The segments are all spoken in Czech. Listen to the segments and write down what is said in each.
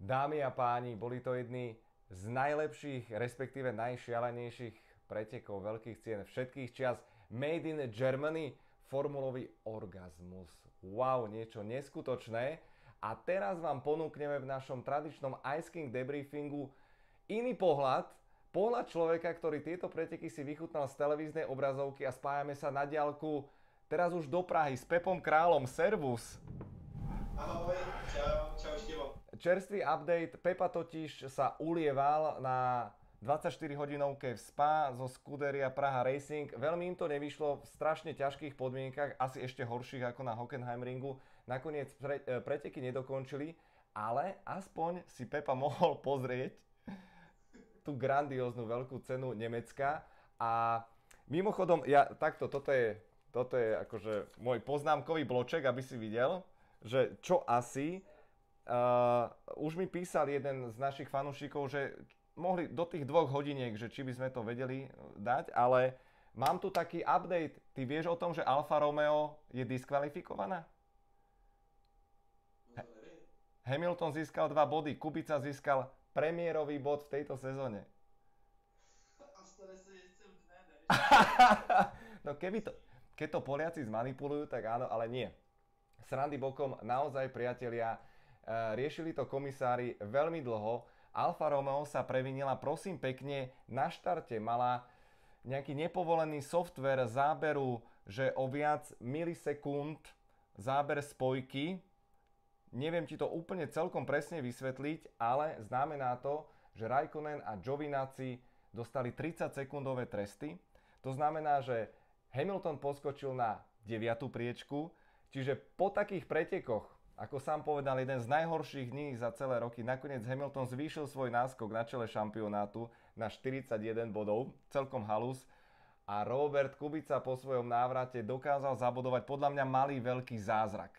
Dámy a páni, boli to jedni z najlepších, respektíve najšialenejších pretekov veľkých cien všetkých čias. Made in Germany, formulový orgazmus. Wow, niečo neskutočné. A teraz vám ponúkneme v našom tradičnom Ice King debriefingu iný pohľad, pohľad človeka, ktorý tieto preteky si vychutnal z televíznej obrazovky a spájame sa na diálku teraz už do Prahy s Pepom Králom. Servus! Ahoj, čau, čau. Čerstvý update, Pepa totiž sa ulieval na 24 hodinovke v SPA zo Scuderia Praha Racing. Veľmi im to nevyšlo v strašne ťažkých podmienkach, asi ešte horších ako na Hockenheim ringu. Nakoniec pre, e, preteky nedokončili, ale aspoň si Pepa mohol pozrieť tú grandióznu veľkú cenu Nemecka. A mimochodom, ja, takto, toto je, toto je akože môj poznámkový bloček, aby si videl že čo asi, uh, už mi písal jeden z našich fanúšikov, že mohli do tých dvoch hodiniek, že či by sme to vedeli dať, ale mám tu taký update. Ty vieš o tom, že Alfa Romeo je diskvalifikovaná? Hamilton získal dva body, Kubica získal premiérový bod v tejto sezóne. no keby to, keď to Poliaci zmanipulujú, tak áno, ale nie. Srandy bokom, naozaj priatelia, riešili to komisári veľmi dlho. Alfa Romeo sa previnila, prosím pekne, na štarte mala nejaký nepovolený software záberu, že o viac milisekúnd záber spojky. Neviem ti to úplne celkom presne vysvetliť, ale znamená to, že Raikkonen a Giovinazzi dostali 30 sekundové tresty. To znamená, že Hamilton poskočil na 9. priečku, Čiže po takých pretekoch, ako sám povedal, jeden z najhorších dní za celé roky, nakoniec Hamilton zvýšil svoj náskok na čele šampionátu na 41 bodov, celkom halus. A Robert Kubica po svojom návrate dokázal zabodovať podľa mňa malý veľký zázrak.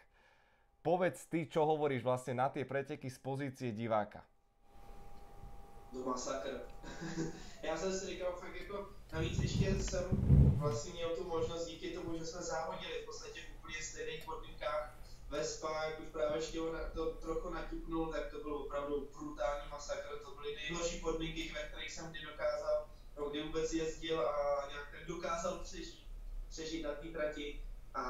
Povedz ty, čo hovoríš vlastne na tie preteky z pozície diváka. No masakr. Já jsem si říkal fakt jako, navíc ještě jsem vlastně měl tu možnost díky tomu, že jsme závodili v podstatě v úplně stejných podmínkách ve Spa, jak už právě Štěvo to trochu naťuknul, tak to byl opravdu brutální masakr, to byly nejhorší podmínky, ve kterých jsem kdy dokázal, no, kdy vůbec jezdil a nějak dokázal přežít, přežít na té trati. A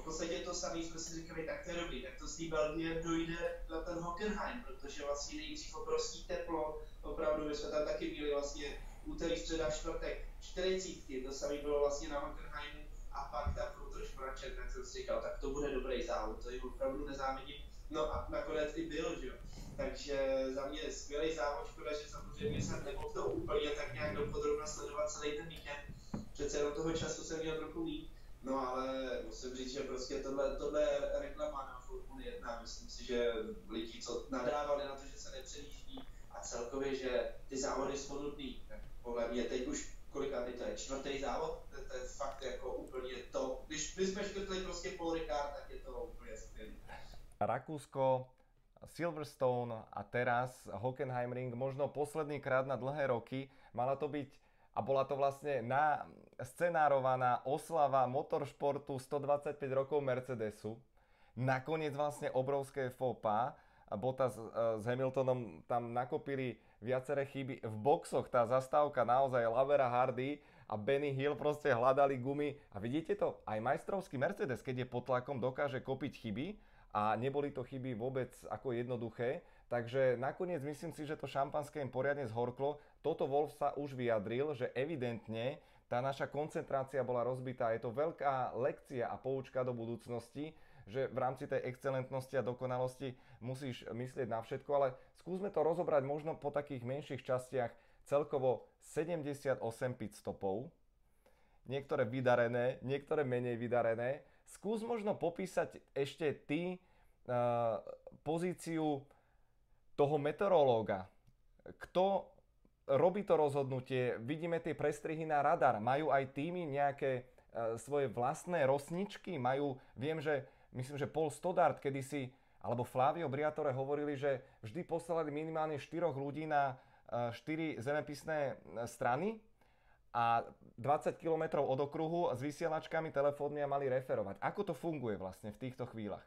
v podstatě to samé jsme si říkali, tak to je dobrý, tak to z té Belgie dojde na ten Hockenheim, protože vlastně nejdřív obrovský teplo, opravdu my jsme tam taky měli vlastně úterý, středa, čtvrtek, 40, to samé bylo vlastně na Hockenheimu a pak ta průtrž mraček, tak jsem si říkal, tak to bude dobrý závod, to je opravdu nezávidím. No a nakonec i byl, že jo. Takže za mě skvělý závod, škoda, že samozřejmě jsem nemohl to úplně tak nějak dopodrobně sledovat celý ten víkend. Přece jenom toho času jsem měl trochu víc No ale musím říct, že prostě tohle, tohle je reklama na Formule 1. Myslím si, že lidi, co nadávali na to, že se nepřelíží a celkově, že ty závody jsou nudný, tak podle mě teď už kolika to je čtvrtý závod, to je fakt jako úplně to. Když bychom škrtli prostě Paul Ricard, tak je to úplně skvělé. Rakúsko, Silverstone a teraz Hockenheim Ring, možno posledný krát na dlhé roky. Mala to byť a bola to vlastne na scenárovaná oslava motoršportu 125 rokov Mercedesu. Nakoniec vlastne obrovské fópa. Bottas e, s Hamiltonom tam nakopili viaceré chyby. V boxoch tá zastávka naozaj Lavera Hardy a Benny Hill proste hľadali gumy. A vidíte to, aj majstrovský Mercedes, keď je pod tlakom, dokáže kopiť chyby a neboli to chyby vôbec ako jednoduché. Takže nakoniec myslím si, že to šampanské im poriadne zhorklo. Toto Wolf sa už vyjadril, že evidentne tá naša koncentrácia bola rozbitá. Je to veľká lekcia a poučka do budúcnosti, že v rámci tej excelentnosti a dokonalosti musíš myslieť na všetko, ale skúsme to rozobrať možno po takých menších častiach. Celkovo 78 pit stopov, niektoré vydarené, niektoré menej vydarené. Skús možno popísať ešte ty uh, pozíciu toho meteorológa. Kto robí to rozhodnutie? Vidíme tie prestrihy na radar. Majú aj týmy nejaké uh, svoje vlastné rosničky? Majú, viem, že myslím, že Paul Stoddart kedysi alebo Flavio Briatore hovorili, že vždy poslali minimálne 4 ľudí na 4 e, zemepisné strany a 20 km od okruhu s vysielačkami telefónmi a mali referovať. Ako to funguje vlastne v týchto chvíľach?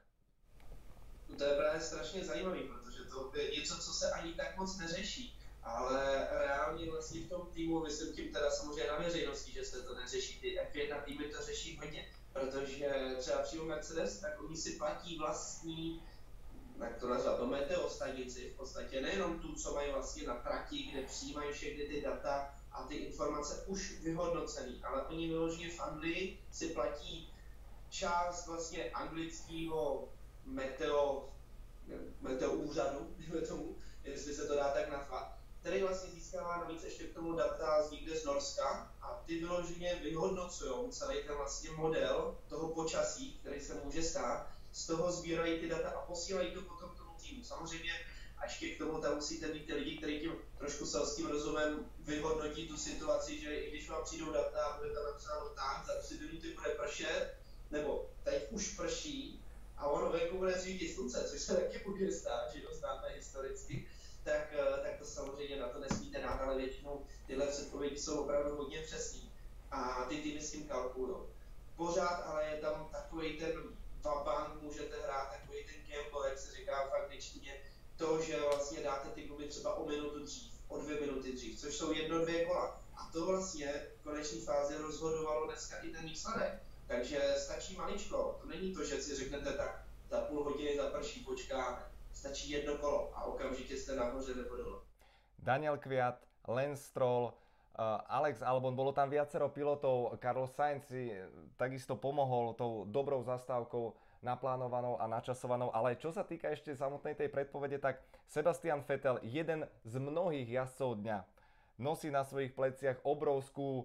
No to je právě strašně zajímavý, protože to nic něco, co se ani tak moc neřeší. Ale reálně vlastně v tom týmu, myslím tím teda samozřejmě na veřejnosti, že se to neřeší, ty F1 týmy to řeší hodně, protože třeba přijde Mercedes, tak oni si platí vlastní jak to nazvat, do meteo stanici v podstatě, nejenom tu, co mají vlastně na trati, kde přijímají všechny ty data a ty informace už vyhodnocený, ale oni vyloženě v Anglii si platí část vlastně anglického meteo, meteo úřadu, tomu, jestli se to dá tak nazvat, který vlastně získává navíc ještě k tomu data z někde z Norska a ty vyloženě vyhodnocují celý ten vlastně model toho počasí, který se může stát, z toho sbírají ty data a posílají to potom tomu týmu. Samozřejmě a ještě k tomu tam musíte mít ty lidi, kteří tím trošku selským rozumem vyhodnotí tu situaci, že i když vám přijdou data a bude tam napsáno tak, za tři minuty bude pršet, nebo teď už prší a ono venku bude svítit slunce, což se taky může stát, že to známe historicky, tak, eh, tak to samozřejmě na to nesmíte dát, ale většinou tyhle předpovědi jsou opravdu hodně přesný a ty týmy s tím kalkulují. Pořád ale je tam takový ten vabank, můžete hrát takový ten gamble, jak se říká v angličtině, to, že vlastně dáte ty kluby třeba o minutu dřív, o dvě minuty dřív, což jsou jedno, dvě kola. A to vlastně v konečné fázi rozhodovalo dneska i ten výsledek. Takže stačí maličko. To není to, že si řeknete tak, za půl hodiny zaprší, počkáme. Stačí jedno kolo a okamžitě jste nahoře nebo dole. Daniel Kviat, Lance Stroll, Alex Albon, bolo tam viacero pilotov, Carlos Sainz si takisto pomohol tou dobrou zastávkou naplánovanou a načasovanou, ale čo sa týka ešte samotnej tej predpovede, tak Sebastian Vettel, jeden z mnohých jazdcov dňa, nosí na svojich pleciach obrovskú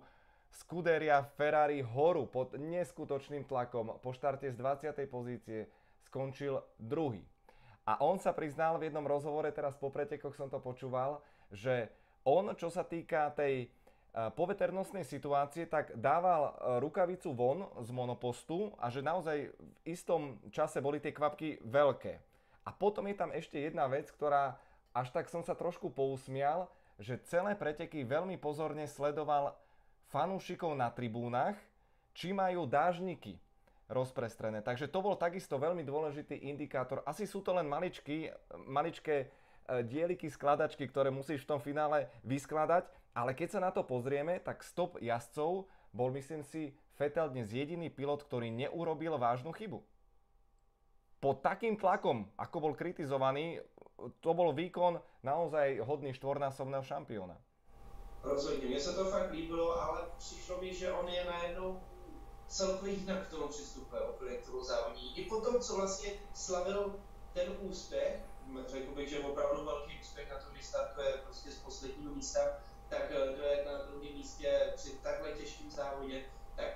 Scuderia Ferrari horu pod neskutočným tlakom. Po štarte z 20. pozície skončil druhý. A on sa priznal v jednom rozhovore, teraz po pretekoch som to počúval, že on, čo sa týka tej poveternostnej situácie, tak dával e, rukavicu von z monopostu a že naozaj v istom čase boli tie kvapky veľké. A potom je tam ešte jedna vec, ktorá až tak som sa trošku pousmial, že celé preteky veľmi pozorne sledoval fanúšikov na tribúnach, či majú dážniky rozprestrené. Takže to bol takisto veľmi dôležitý indikátor. Asi sú to len maličky, maličké e, dieliky skladačky, ktoré musíš v tom finále vyskladať, ale keď sa na to pozrieme, tak stop jazdcov bol, myslím si, Vettel dnes jediný pilot, ktorý neurobil vážnu chybu. Pod takým tlakom, ako bol kritizovaný, to bol výkon naozaj hodný štvornásobného šampiona. Rozhodně, mně se to fakt líbilo, ale přišlo mi, že on je najednou celkově jinak k tomu přistupuje úplně k tomu závodní. I po tom, co vlastně slavil ten úspěch, řekl bych, že opravdu velký úspěch na to, když startuje prostě z posledního místa, tak eh, kdo je na druhém místě při takhle těžkém závodě, tak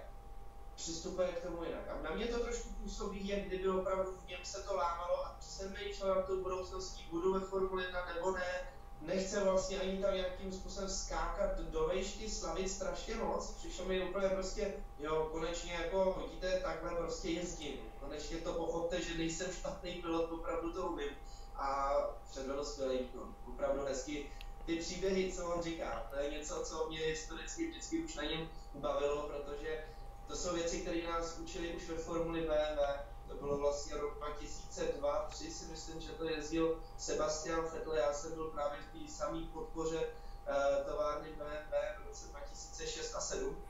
přistupuje k tomu jinak. A na mě to trošku působí, jak kdyby opravdu v něm se to lámalo a přemýšlel na tu budoucností, budu ve Formule 1 nebo ne, nechce vlastně ani tak nějakým způsobem skákat do vejšky, slavit strašně moc. Přišlo mi úplně prostě, jo, konečně jako hodíte, takhle prostě jezdím. Konečně to pochopte, že nejsem špatný pilot, opravdu to umím. A předvedl skvělý výkon. Opravdu hezky ty příběhy, co on říká, to je něco, co mě historicky vždycky už na něm bavilo, protože to jsou věci, které nás učili už ve Formuli BMW. To bylo vlastně rok 2002 3 si myslím, že to jezdil Sebastian Vettel. Já jsem byl právě v té samé podpoře uh, továrny BMW v roce 2006 a 7.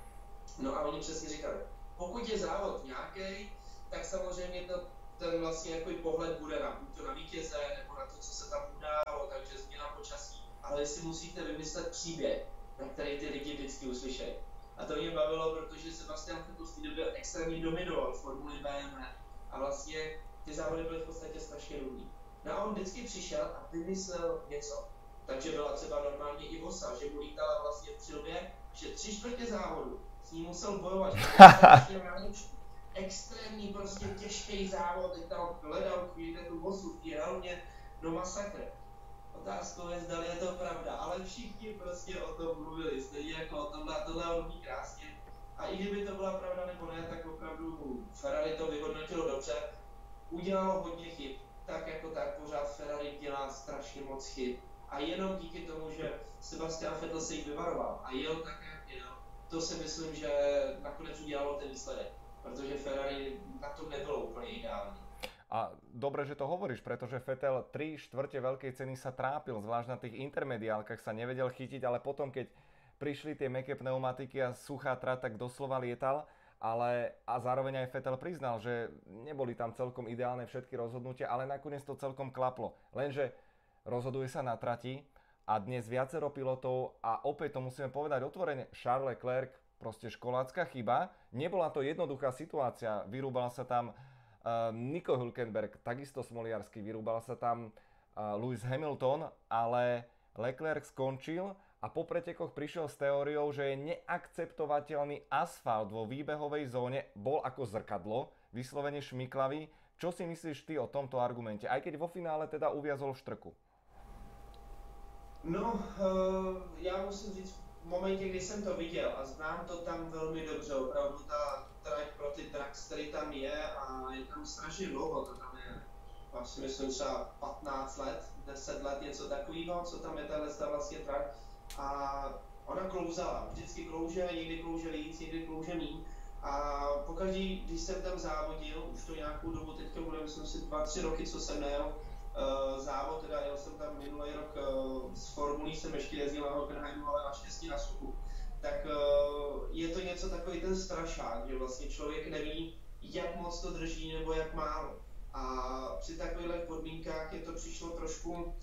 No a oni přesně říkali, pokud je závod nějaký, tak samozřejmě to, ten vlastně jako pohled bude na, to na vítěze nebo na to, co se tam událo, takže změna počasí ale si musíte vymyslet příběh, na který ty lidi vždycky uslyšejí. A to mě bavilo, protože Sebastian Vettel v té době extrémně dominoval Formuli BMW a vlastně ty závody byly v podstatě strašně různý. No a on vždycky přišel a vymyslel něco. Takže byla třeba normálně i vosa, že mu lítala vlastně v přilbě, že tři čtvrtě závodu s ním musel bojovat. extrémní, prostě těžký závod, teď tam hledal chvíli tu vosu v té no masakr otázkou je, zda je to pravda, ale všichni prostě o tom mluvili, stejně jako o tomhle, tohle on umí krásně. A i kdyby to byla pravda nebo ne, tak opravdu Ferrari to vyhodnotilo dobře, udělalo hodně chyb, tak jako tak pořád Ferrari dělá strašně moc chyb. A jenom díky tomu, že Sebastian Vettel se jich vyvaroval a jel tak, jak jel, to si myslím, že nakonec udělalo ten výsledek, protože Ferrari na tom nebylo úplně ideální. A dobre, že to hovoríš, pretože Fetel 3 štvrte veľkej ceny sa trápil, zvlášť na tých intermediálkach sa nevedel chytiť, ale potom, keď prišli tie meké pneumatiky a suchá trať, tak doslova lietal. Ale a zároveň aj Fetel priznal, že neboli tam celkom ideálne všetky rozhodnutia, ale nakoniec to celkom klaplo. Lenže rozhoduje sa na trati a dnes viacero pilotov a opäť to musíme povedať otvorene, Charles Leclerc proste školácka chyba. Nebola to jednoduchá situácia, vyrúbal sa tam Nico Hülkenberg takisto smoliarsky, vyrúbal sa tam uh, Lewis Hamilton, ale Leclerc skončil a po pretekoch prišiel s teóriou, že je neakceptovateľný asfalt vo výbehovej zóne, bol ako zrkadlo, vyslovene šmiklavý. Čo si myslíš ty o tomto argumente, aj keď vo finále teda uviazol v štrku? No, uh, já musím říct, v momentě, kdy jsem to viděl a znám to tam velmi dobře, opravdu ta trať pro ty dragstery tam je a je tam strašně dlouho, to tam je vlastně myslím třeba 15 let, 10 let, něco takového, co tam je tahle vlastně trať. A ona klouzala, vždycky klouže, někdy klouže víc, někdy klouže míň. A pokaždý, když jsem tam závodil, už to nějakou dobu, teďka bude myslím si 2-3 roky, co jsem nejel, závod, teda jel jsem tam minulý rok uh, s Formulí, jsem ještě jezdil na Hockenheimu, ale naštěstí na suchu tak uh, je to něco takový ten strašák, že vlastně člověk neví, jak moc to drží nebo jak málo. A při takových podmínkách je to přišlo trošku,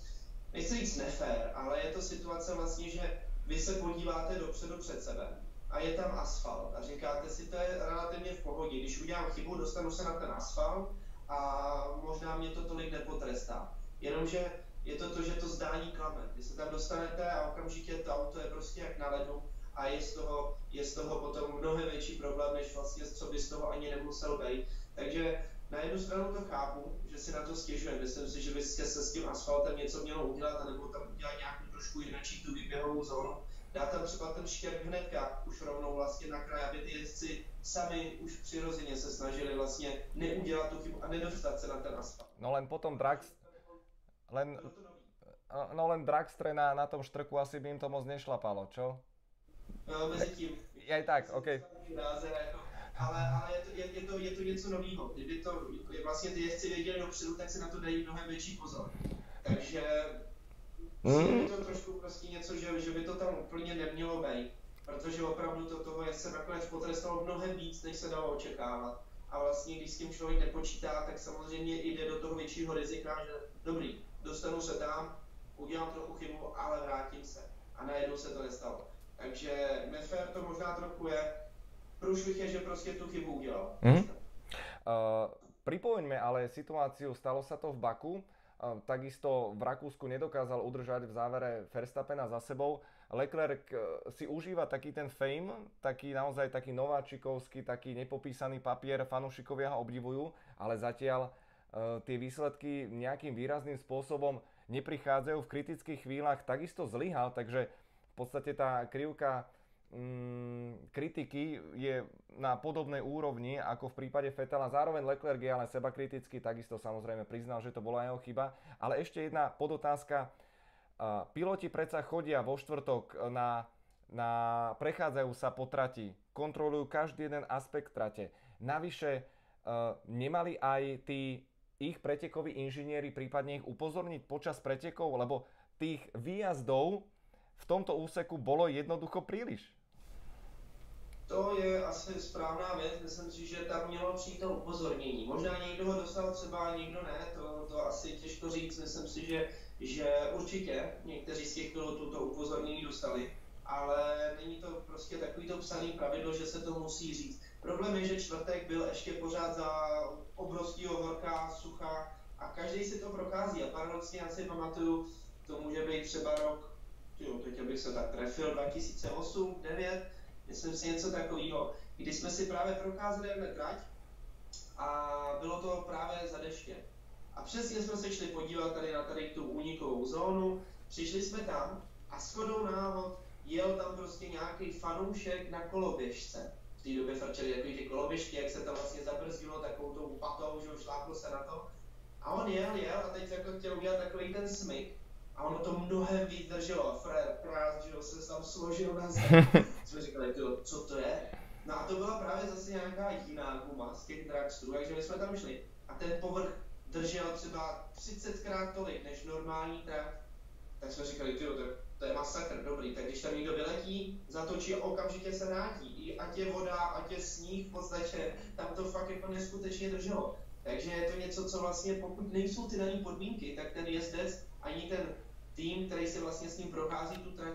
nechci říct nefér, ale je to situace vlastně, že vy se podíváte dopředu před sebe a je tam asfalt a říkáte si, to je relativně v pohodě. Když udělám chybu, dostanu se na ten asfalt a možná mě to tolik nepotrestá. Jenomže je to to, že to zdání klame. Vy se tam dostanete a okamžitě to auto je prostě jak na ledu a je z toho, je z toho potom mnohem větší problém, než vlastně co by z toho ani nemusel být. Takže na jednu stranu to chápu, že si na to stěžuje. Myslím si, že by se s tím asfaltem něco mělo udělat, nebo tam udělat nějakou trošku jinačí tu výběhovou zónu. Dát tam třeba ten štěrk hnedka, už rovnou vlastně na kraj, aby ty jezdci sami už přirozeně se snažili vlastně neudělat tu chybu a nedostat se na ten asfalt. No len potom Drax, len, no len Dragstre na, na tom štrku asi by im to moc nešlapalo, čo? No, mezi tím. Je tak, OK. Ale, ale je, to, je, je, to, je to něco nového. Kdyby to vlastně ty jezdci věděli dopředu, tak se na to dají mnohem větší pozor. Takže mm. je to trošku prostě něco, že, že by to tam úplně nemělo být. Protože opravdu to toho je se nakonec potrestalo mnohem víc, než se dalo očekávat. A vlastně, když s tím člověk nepočítá, tak samozřejmě jde do toho většího rizika, že dobrý, dostanu se tam, udělám trochu chybu, ale vrátím se. A najednou se to nestalo. Takže nefér to možná trochu je. Průšvih je, že prostě tu chybu udělal. Mm. Uh, pripomeňme ale situáciu, stalo sa to v Baku, takisto v Rakúsku nedokázal udržať v závere Verstappena za sebou. Leclerc uh, si užíva taký ten fame, taký naozaj taký nováčikovský, taký nepopísaný papier, fanúšikovia ho obdivujú, ale zatiaľ uh, tie výsledky nejakým výrazným spôsobom neprichádzajú v kritických chvíľach, takisto zlyhal, takže v podstate tá krivka mm, kritiky je na podobnej úrovni ako v prípade Fetela. Zároveň Leclerc je ale seba kriticky, takisto samozrejme priznal, že to bola jeho chyba. Ale ešte jedna podotázka. Piloti predsa chodia vo štvrtok na, na prechádzajú sa po trati, kontrolujú každý jeden aspekt trate. Navyše, nemali aj tí ich pretekoví inžinieri prípadne ich upozorniť počas pretekov, lebo tých výjazdov v tomto úseku bolo jednoducho príliš. To je asi správná věc, myslím si, že tam mělo přijít to upozornění. Možná někdo ho dostal, třeba někdo ne, to, to asi těžko říct. Myslím si, že, že určitě někteří z těch pilotů to upozornění dostali, ale není to prostě takový to psaný pravidlo, že se to musí říct. Problém je, že čtvrtek byl ještě pořád za obrovského horka, sucha a každý si to prokází. A paradoxně já si pamatuju, to může být třeba rok jo, teď abych se tak trefil, 2008, 9, myslím si něco takového, kdy jsme si právě prokázali jednu trať a bylo to právě za deště. A přesně jsme se šli podívat tady na tady tu únikovou zónu, přišli jsme tam a shodou návod jel tam prostě nějaký fanoušek na koloběžce. V té době frčeli takový ty koloběžky, jak se to vlastně zabrzdilo takovou tou patou, že už šláplo se na to. A on jel, jel a teď jako chtěl udělat takový ten smyk a ono to mnohem víc drželo. Frér Prás, že se tam složil na zem. jsme říkali, tyjo, co to je? No a to byla právě zase nějaká jiná guma z těch dragstrů, takže my jsme tam šli. A ten povrch držel třeba 30krát tolik než normální trať, tak jsme říkali, ty to, to je masakr, dobrý, tak když tam někdo vyletí, zatočí a okamžitě se vrátí. I ať je voda, ať je sníh, v podstatě tam to fakt jako neskutečně drželo. Takže je to něco, co vlastně, pokud nejsou ty dané podmínky, tak ten jezdec ani ten tým, který se vlastně s ním prochází tu trať,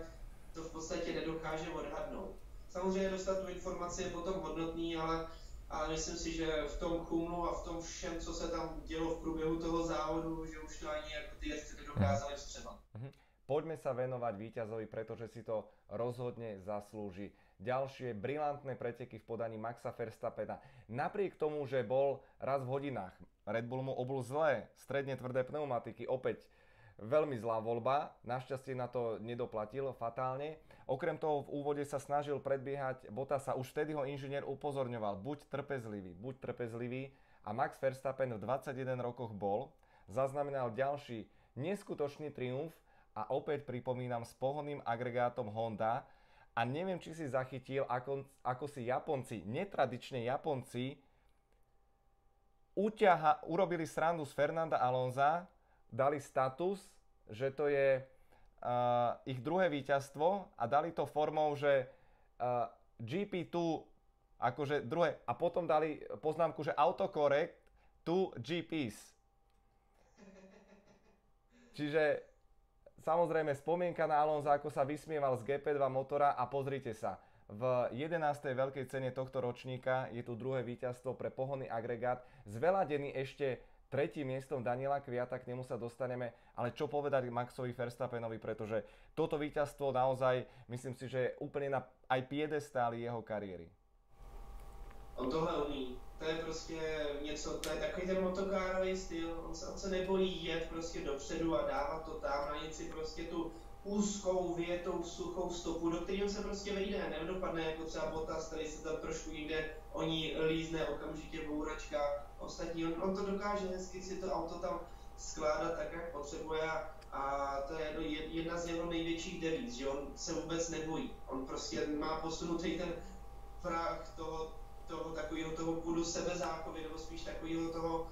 to v podstatě nedokáže odhadnout. Samozřejmě dostat tu informaci je potom hodnotný, ale, ale myslím si, že v tom chumlu a v tom všem, co se tam dělo v průběhu toho závodu, že už to ani jako ty jezdci nedokázali vstřebat. Mm-hmm. Poďme sa venovať víťazovi, pretože si to rozhodne zaslúži. Ďalšie brilantné preteky v podaní Maxa Verstappena. Napriek tomu, že bol raz v hodinách, Red Bull mu obul zlé, stredne tvrdé pneumatiky, opäť veľmi zlá voľba, našťastie na to nedoplatil fatálne. Okrem toho v úvode sa snažil predbiehať sa už vtedy ho inžinier upozorňoval, buď trpezlivý, buď trpezlivý. A Max Verstappen v 21 rokoch bol, zaznamenal ďalší neskutočný triumf, a opäť pripomínam s pohonným agregátom Honda. A neviem, či si zachytil, ako, ako si Japonci, netradične Japonci, uťaha, urobili srandu z Fernanda Alonza, dali status, že to je uh, ich druhé víťazstvo a dali to formou, že uh, GP2 akože druhé a potom dali poznámku, že autocorrect to GPs. Čiže Samozrejme, spomienka na Alonza, ako sa vysmieval z GP2 motora a pozrite sa, v 11. veľkej cene tohto ročníka je tu druhé víťazstvo pre pohonný agregát, zveladený ešte tretím miestom Daniela Kviata, k nemu sa dostaneme, ale čo povedať Maxovi Verstappenovi, pretože toto víťazstvo naozaj, myslím si, že je úplne na aj piedestáli jeho kariéry. On tohle umí. To je prostě něco, to je takový ten motokárový styl, on se, on se nebojí jet prostě dopředu a dávat to tam, najít si prostě tu úzkou, větou, suchou stopu, do kterého se prostě vejde, nedopadne jako třeba Bottas, který se tam trošku jinde, oni lízne okamžitě bouračka, ostatní, on, on to dokáže hezky si to auto tam skládat tak, jak potřebuje a, to je jedna z jeho největších devíz, že on se vůbec nebojí, on prostě má posunutý ten prach toho, toho takového toho půdu sebezáchovy, nebo spíš takového toho uh,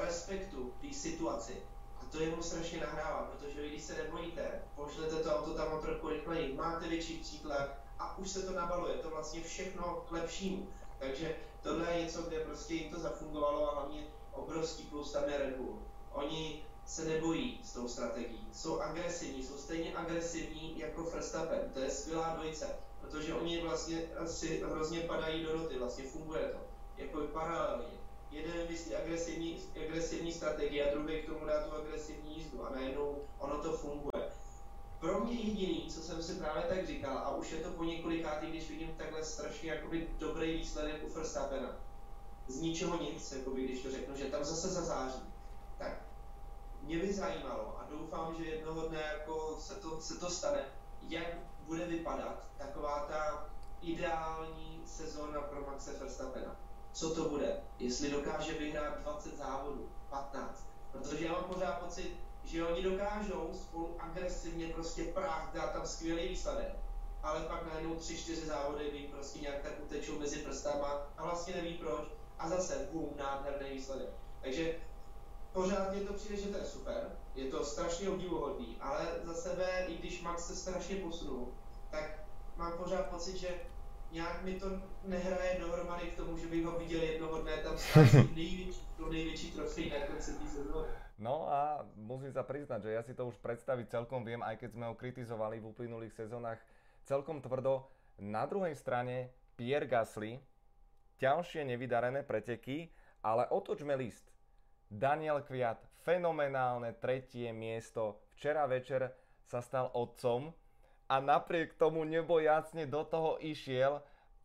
respektu té situaci. To je mu strašně nahrává, protože vy, když se nebojíte, pošlete to auto tam o trochu rychleji, máte větší příklad a už se to nabaluje, to vlastně všechno k lepšímu. Takže tohle je něco, kde prostě jim to zafungovalo a hlavně obrovský plus tam je Red Bull. Oni se nebojí s tou strategií, jsou agresivní, jsou stejně agresivní jako Verstappen, to je skvělá dvojice protože oni vlastně asi hrozně padají do roty, vlastně funguje to, jako paralelně. Jeden myslí agresivní, agresivní strategii a druhý k tomu dá tu agresivní jízdu a najednou ono to funguje. Pro mě jediný, co jsem si právě tak říkal, a už je to po několikátý, když vidím takhle strašně jakoby dobrý výsledek u Verstappena, z ničeho nic, jakoby, když to řeknu, že tam zase zazáří, tak mě by zajímalo a doufám, že jednoho dne jako se, to, se to stane, jak bude vypadat taková ta ideální sezóna pro Maxe Verstappena. Co to bude? Jestli dokáže vyhrát 20 závodů, 15. Protože já mám pořád pocit, že oni dokážou spolu agresivně prostě prách dát tam skvělý výsledek, ale pak najednou 3-4 závody by prostě nějak tak utečou mezi prstama a vlastně neví proč a zase bum, nádherný výsledek. Takže pořád mě to přijde, že to je super, je to strašně obdivuhodný, ale za sebe, i když Max se strašně posunul, tak mám pořád pocit, že nějak mi to nehraje dohromady k tomu, že bych ho viděl jednoho dne tam největší, to největší trofej na konci té sezóny. No a musím sa priznať, že ja si to už predstaviť celkom viem, aj keď sme ho kritizovali v uplynulých sezónach celkom tvrdo. Na druhej strane Pierre Gasly, ďalšie nevydarené preteky, ale otočme list. Daniel Kviat, fenomenálne tretie miesto. Včera večer sa stal otcom a napriek tomu nebojacne do toho išiel.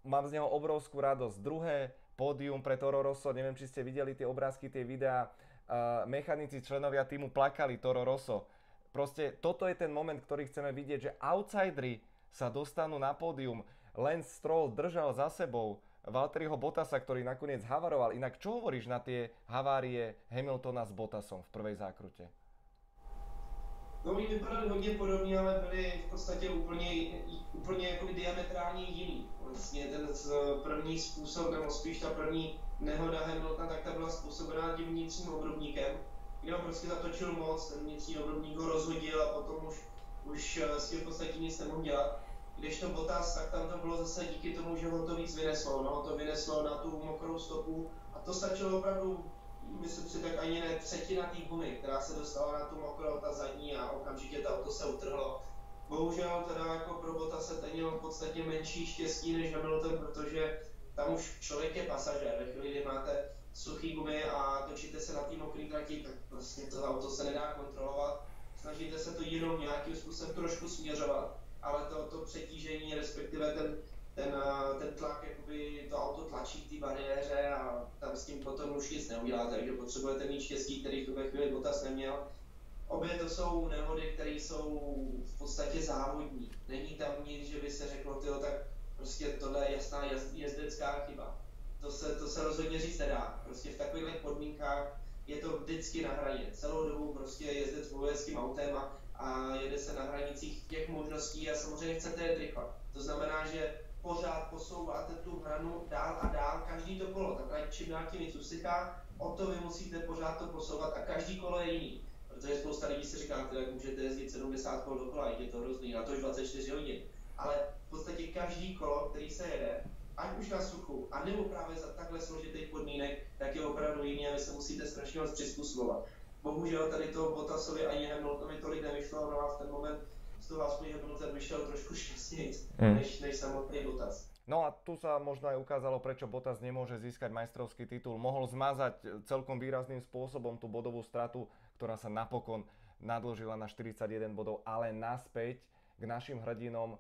Mám z neho obrovskú radosť. Druhé pódium pre Toro Rosso, neviem, či ste videli tie obrázky, tie videá. Uh, mechanici, členovia týmu plakali Toro Rosso. Proste toto je ten moment, ktorý chceme vidieť, že outsidery sa dostanú na pódium. Lance Stroll držal za sebou Valtteriho Bottasa, ktorý nakoniec havaroval. Inak čo hovoríš na tie havárie Hamiltona s Bottasom v prvej zákrute? No oni vypadali hodně podobně, ale byli v podstatě úplně, úplně jako diametrálně jiný. Vlastně ten první způsob, nebo spíš ta první nehoda Hamiltona, tak ta byla způsobená tím vnitřním obrubníkem, kde on prostě zatočil moc, ten vnitřní obrubník ho rozhodil a potom už, už eh, s tím v podstatě nic nemohl dělat. Když to Bottas, tak tam to bylo zase díky tomu, že ho to víc vyneslo, no, to vyneslo na tu mokrou stopu a to stačilo opravdu, myslím si, tak ani ne třetina té gumy, která se dostala na tu mokrou, ta zadní a okamžitě to auto se utrhlo. Bohužel teda jako pro Bottase ten měl v podstatě menší štěstí než Hamilton, protože tam už člověk je pasažér. Ve chvíli, kdy máte suchý gumy a točíte se na té mokré trati, tak vlastně to auto se nedá kontrolovat. Snažíte se to jenom nějakým způsobem trošku směřovat, ale to, to přetížení, respektive ten, ten, ten tlak, jakoby to auto tlačí v té bariéře a tam s tím potom už nic neuděláte, takže potřebujete mít štěstí, který ve chvíli Bottas neměl. Obě to jsou nehody, které jsou v podstatě závodní. Není tam nic, že by se řeklo, tyjo, tak Prostě tohle je jasná jezdecká chyba. To se, to se rozhodně říct nedá. Prostě v takových podmínkách je to vždycky na hraně. Celou dobu prostě jezdec bojuje s tím autem a, a jede se na hranicích těch možností a samozřejmě chcete jet rychle. To znamená, že pořád posouváte tu hranu dál a dál, každý to kolo. Tak čím dál tím víc usychá, o to vy musíte pořád to posouvat a každý kolo je jiný. Protože spousta lidí si říká, jak můžete jezdit 70 kol dokola, je to hrozný, na to už 24 hodin. Ale podstatě každý kolo, který se jede, ať už na suchu, a nebo právě za takhle složitých podmínek, tak je opravdu jiný a vy se musíte strašně moc přizpůsobovat. Bohužel tady to Botasovi ani Hamiltonovi tolik nevyšlo, no a v ten moment toho aspoň Hamilton vyšel trošku šťastněji, mm. než, než samotný Botas. No a tu sa možno aj ukázalo, prečo Bottas nemôže získať majstrovský titul. Mohol zmazať celkom výrazným spôsobom tú bodovú stratu, ktorá sa napokon nadložila na 41 bodov, ale naspäť k našim hrdinom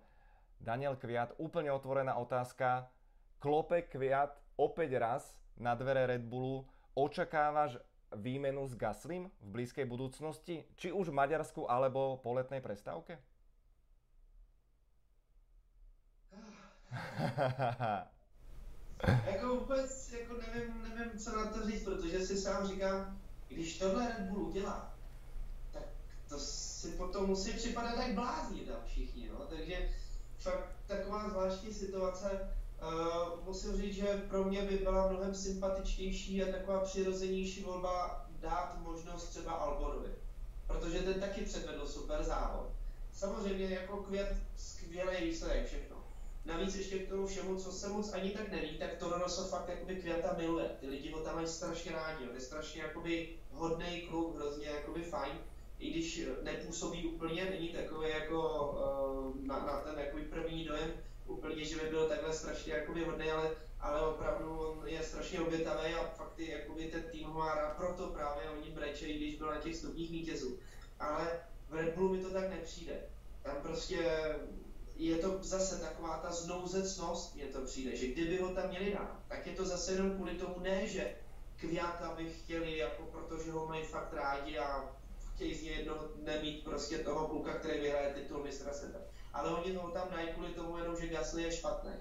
Daniel Kviat, úplne otvorená otázka. Klope Kviat opäť raz na dvere Red Bullu. Očakávaš výmenu s Gaslim v blízkej budúcnosti? Či už v Maďarsku, alebo po letnej prestávke? jako vůbec jako nevím, nevím, co na to říct, protože si sám říkám, když tohle Red Bull udělá, tak to si potom musí připadat jak blázní tam všichni, no? takže fakt taková zvláštní situace. Uh, musím říct, že pro mě by byla mnohem sympatičtější a taková přirozenější volba dát možnost třeba Alborovi. Protože ten taky předvedl super závod. Samozřejmě jako květ skvělý výsledek všechno. Navíc ještě k tomu všemu, co se moc ani tak neví, tak Toro Rosso fakt jakoby květa miluje. Ty lidi ho tam mají strašně rádi. On je strašně jakoby hodnej kluk, hrozně jakoby fajn i když nepůsobí úplně, není takový jako uh, na, na ten jakoby první dojem, úplně, že by byl takhle strašně jakoby hodný, ale, ale opravdu on je strašně obětavý a fakt je, jakoby ten tým ho má rád, proto právě oni brečejí, když byl na těch stupních vítězů. Ale v Red Bullu mi to tak nepřijde. Tam prostě je to zase taková ta znouzecnost, mně to přijde, že kdyby ho tam měli dát, tak je to zase jenom kvůli tomu ne, že Kviata by chtěli, jako protože ho mají fakt rádi a chtějí z něj jednoho dne mít prostě toho kluka, který vyhraje titul mistra světa. Ale oni ho tam dají kvůli tomu jenom, že Gasly je špatný.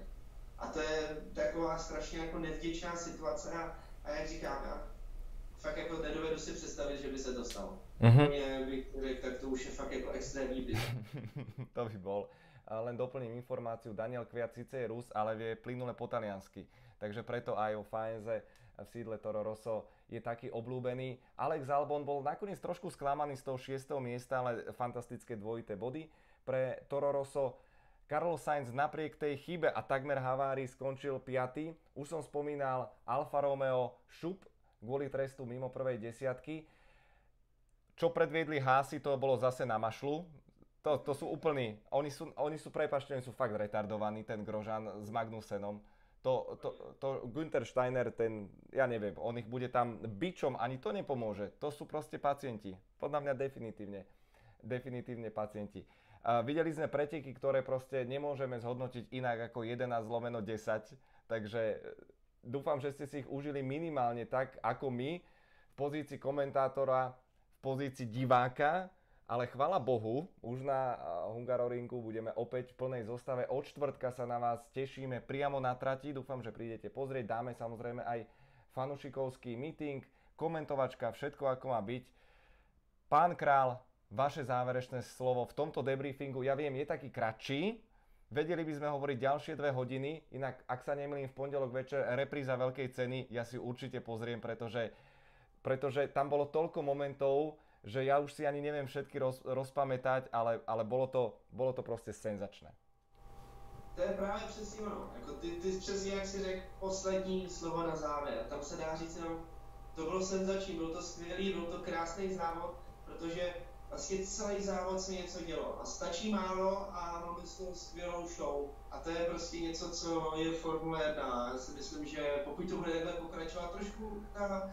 A to je taková strašně jako nevděčná situace a, a jak říkám, já fakt jako nedovedu si představit, že by se to stalo. Mm-hmm. Mě bych řekl, tak to už je fakt jako extrémní byt. to by bol. Len doplním informáciu, Daniel Kviat síce je Rus, ale vie plynule po taliansky. Takže preto aj o Faenze v sídle Toro Rosso je taký obľúbený. Alex Albon bol nakoniec trošku sklamaný z toho 6. miesta, ale fantastické dvojité body pre Toro Rosso. Carlos Sainz napriek tej chybe a takmer havárii skončil 5. Už som spomínal Alfa Romeo šup kvôli trestu mimo prvej desiatky. Čo predviedli Hási, to bolo zase na mašlu. To, to sú úplní, oni sú, oni sú prepačte, oni sú fakt retardovaní, ten Grožan s Magnusenom to, to, to Günther Steiner, ten, ja neviem, on ich bude tam bičom, ani to nepomôže. To sú proste pacienti. Podľa mňa definitívne. Definitívne pacienti. A videli sme preteky, ktoré proste nemôžeme zhodnotiť inak ako 11 lomeno 10, takže e, dúfam, že ste si ich užili minimálne tak, ako my, v pozícii komentátora, v pozícii diváka, ale chvala Bohu, už na Hungaroringu budeme opäť v plnej zostave. Od čtvrtka sa na vás tešíme priamo na trati. Dúfam, že prídete pozrieť. Dáme samozrejme aj fanušikovský meeting, komentovačka, všetko ako má byť. Pán Král, vaše záverečné slovo v tomto debriefingu, ja viem, je taký kratší, Vedeli by sme hovoriť ďalšie dve hodiny, inak ak sa nemýlim v pondelok večer repríza veľkej ceny, ja si určite pozriem, pretože, pretože tam bolo toľko momentov, že ja už si ani neviem všetky roz, rozpamätať, ale, ale bolo, to, bolo to proste senzačné. To je právě přesně ono. Jako ty, ty přesně jak si řekl poslední slovo na závěr. Tam se dá říct jenom, to bylo senzační, bylo to skvělý, byl to krásný závod, protože vlastně celý závod se něco dělo. A stačí málo a máme s tou skvělou show. A to je prostě něco, co je Formule 1. Já si myslím, že pokud to bude takhle pokračovat trošku, uh,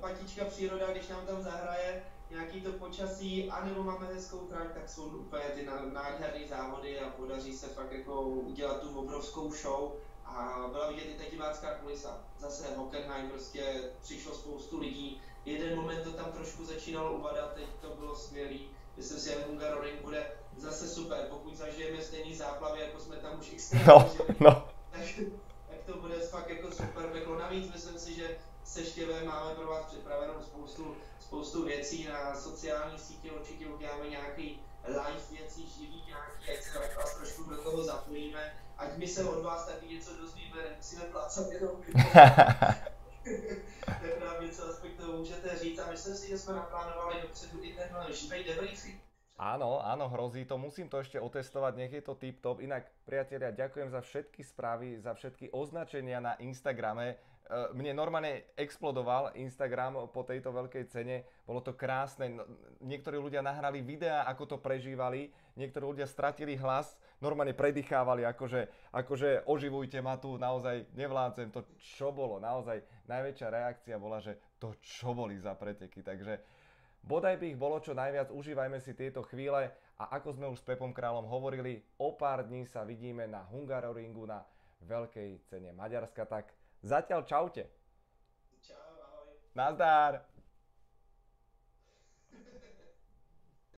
patička příroda, když nám tam zahraje, nějaký to počasí, anebo máme hezkou trať, tak jsou úplně ty nádherné závody a podaří se fakt jako udělat tu obrovskou show a byla vidět i ta divácká kulisa. Zase Hockenheim prostě přišlo spoustu lidí, jeden moment to tam trošku začínalo uvadat, teď to bylo skvělý. Myslím si, že Hungaroring bude zase super, pokud zažijeme stejný záplavy, jako jsme tam už x no, no. Tak, tak, to bude fakt jako super peklo. Navíc myslím si, že se Štěve máme pro vás připravenou spoustu, spoustu věcí na sociální sítě, určitě uděláme nějaký live věcí, živý nějaký, ať se vás trošku do toho zapojíme, ať my se od vás taky něco dozvíme, nemusíme plácat jenom tak nám něco aspoň můžete říct a myslím si, že jsme naplánovali dopředu i ten živej debriefing. Áno, áno, hrozí to. Musím to ešte otestovať, nech je to tip-top. Inak, priatelia, ďakujem za všetky správy, za všetky označenia na Instagrame. Eh, mne normálne explodoval Instagram po tejto veľkej cene. Bolo to krásne. No, niektorí ľudia nahrali videá, ako to prežívali. Niektorí ľudia stratili hlas, normálne predýchávali, akože, akože oživujte ma tu, naozaj nevládzem. To čo bolo? Naozaj najväčšia reakcia bola, že to čo boli za preteky. Takže bodaj by ich bolo čo najviac, užívajme si tieto chvíle a ako sme už s Pepom Kráľom hovorili, o pár dní sa vidíme na Hungaroringu na veľkej cene Maďarska, tak Zatiaľ čaute. Čau, ahoj. Nazdar.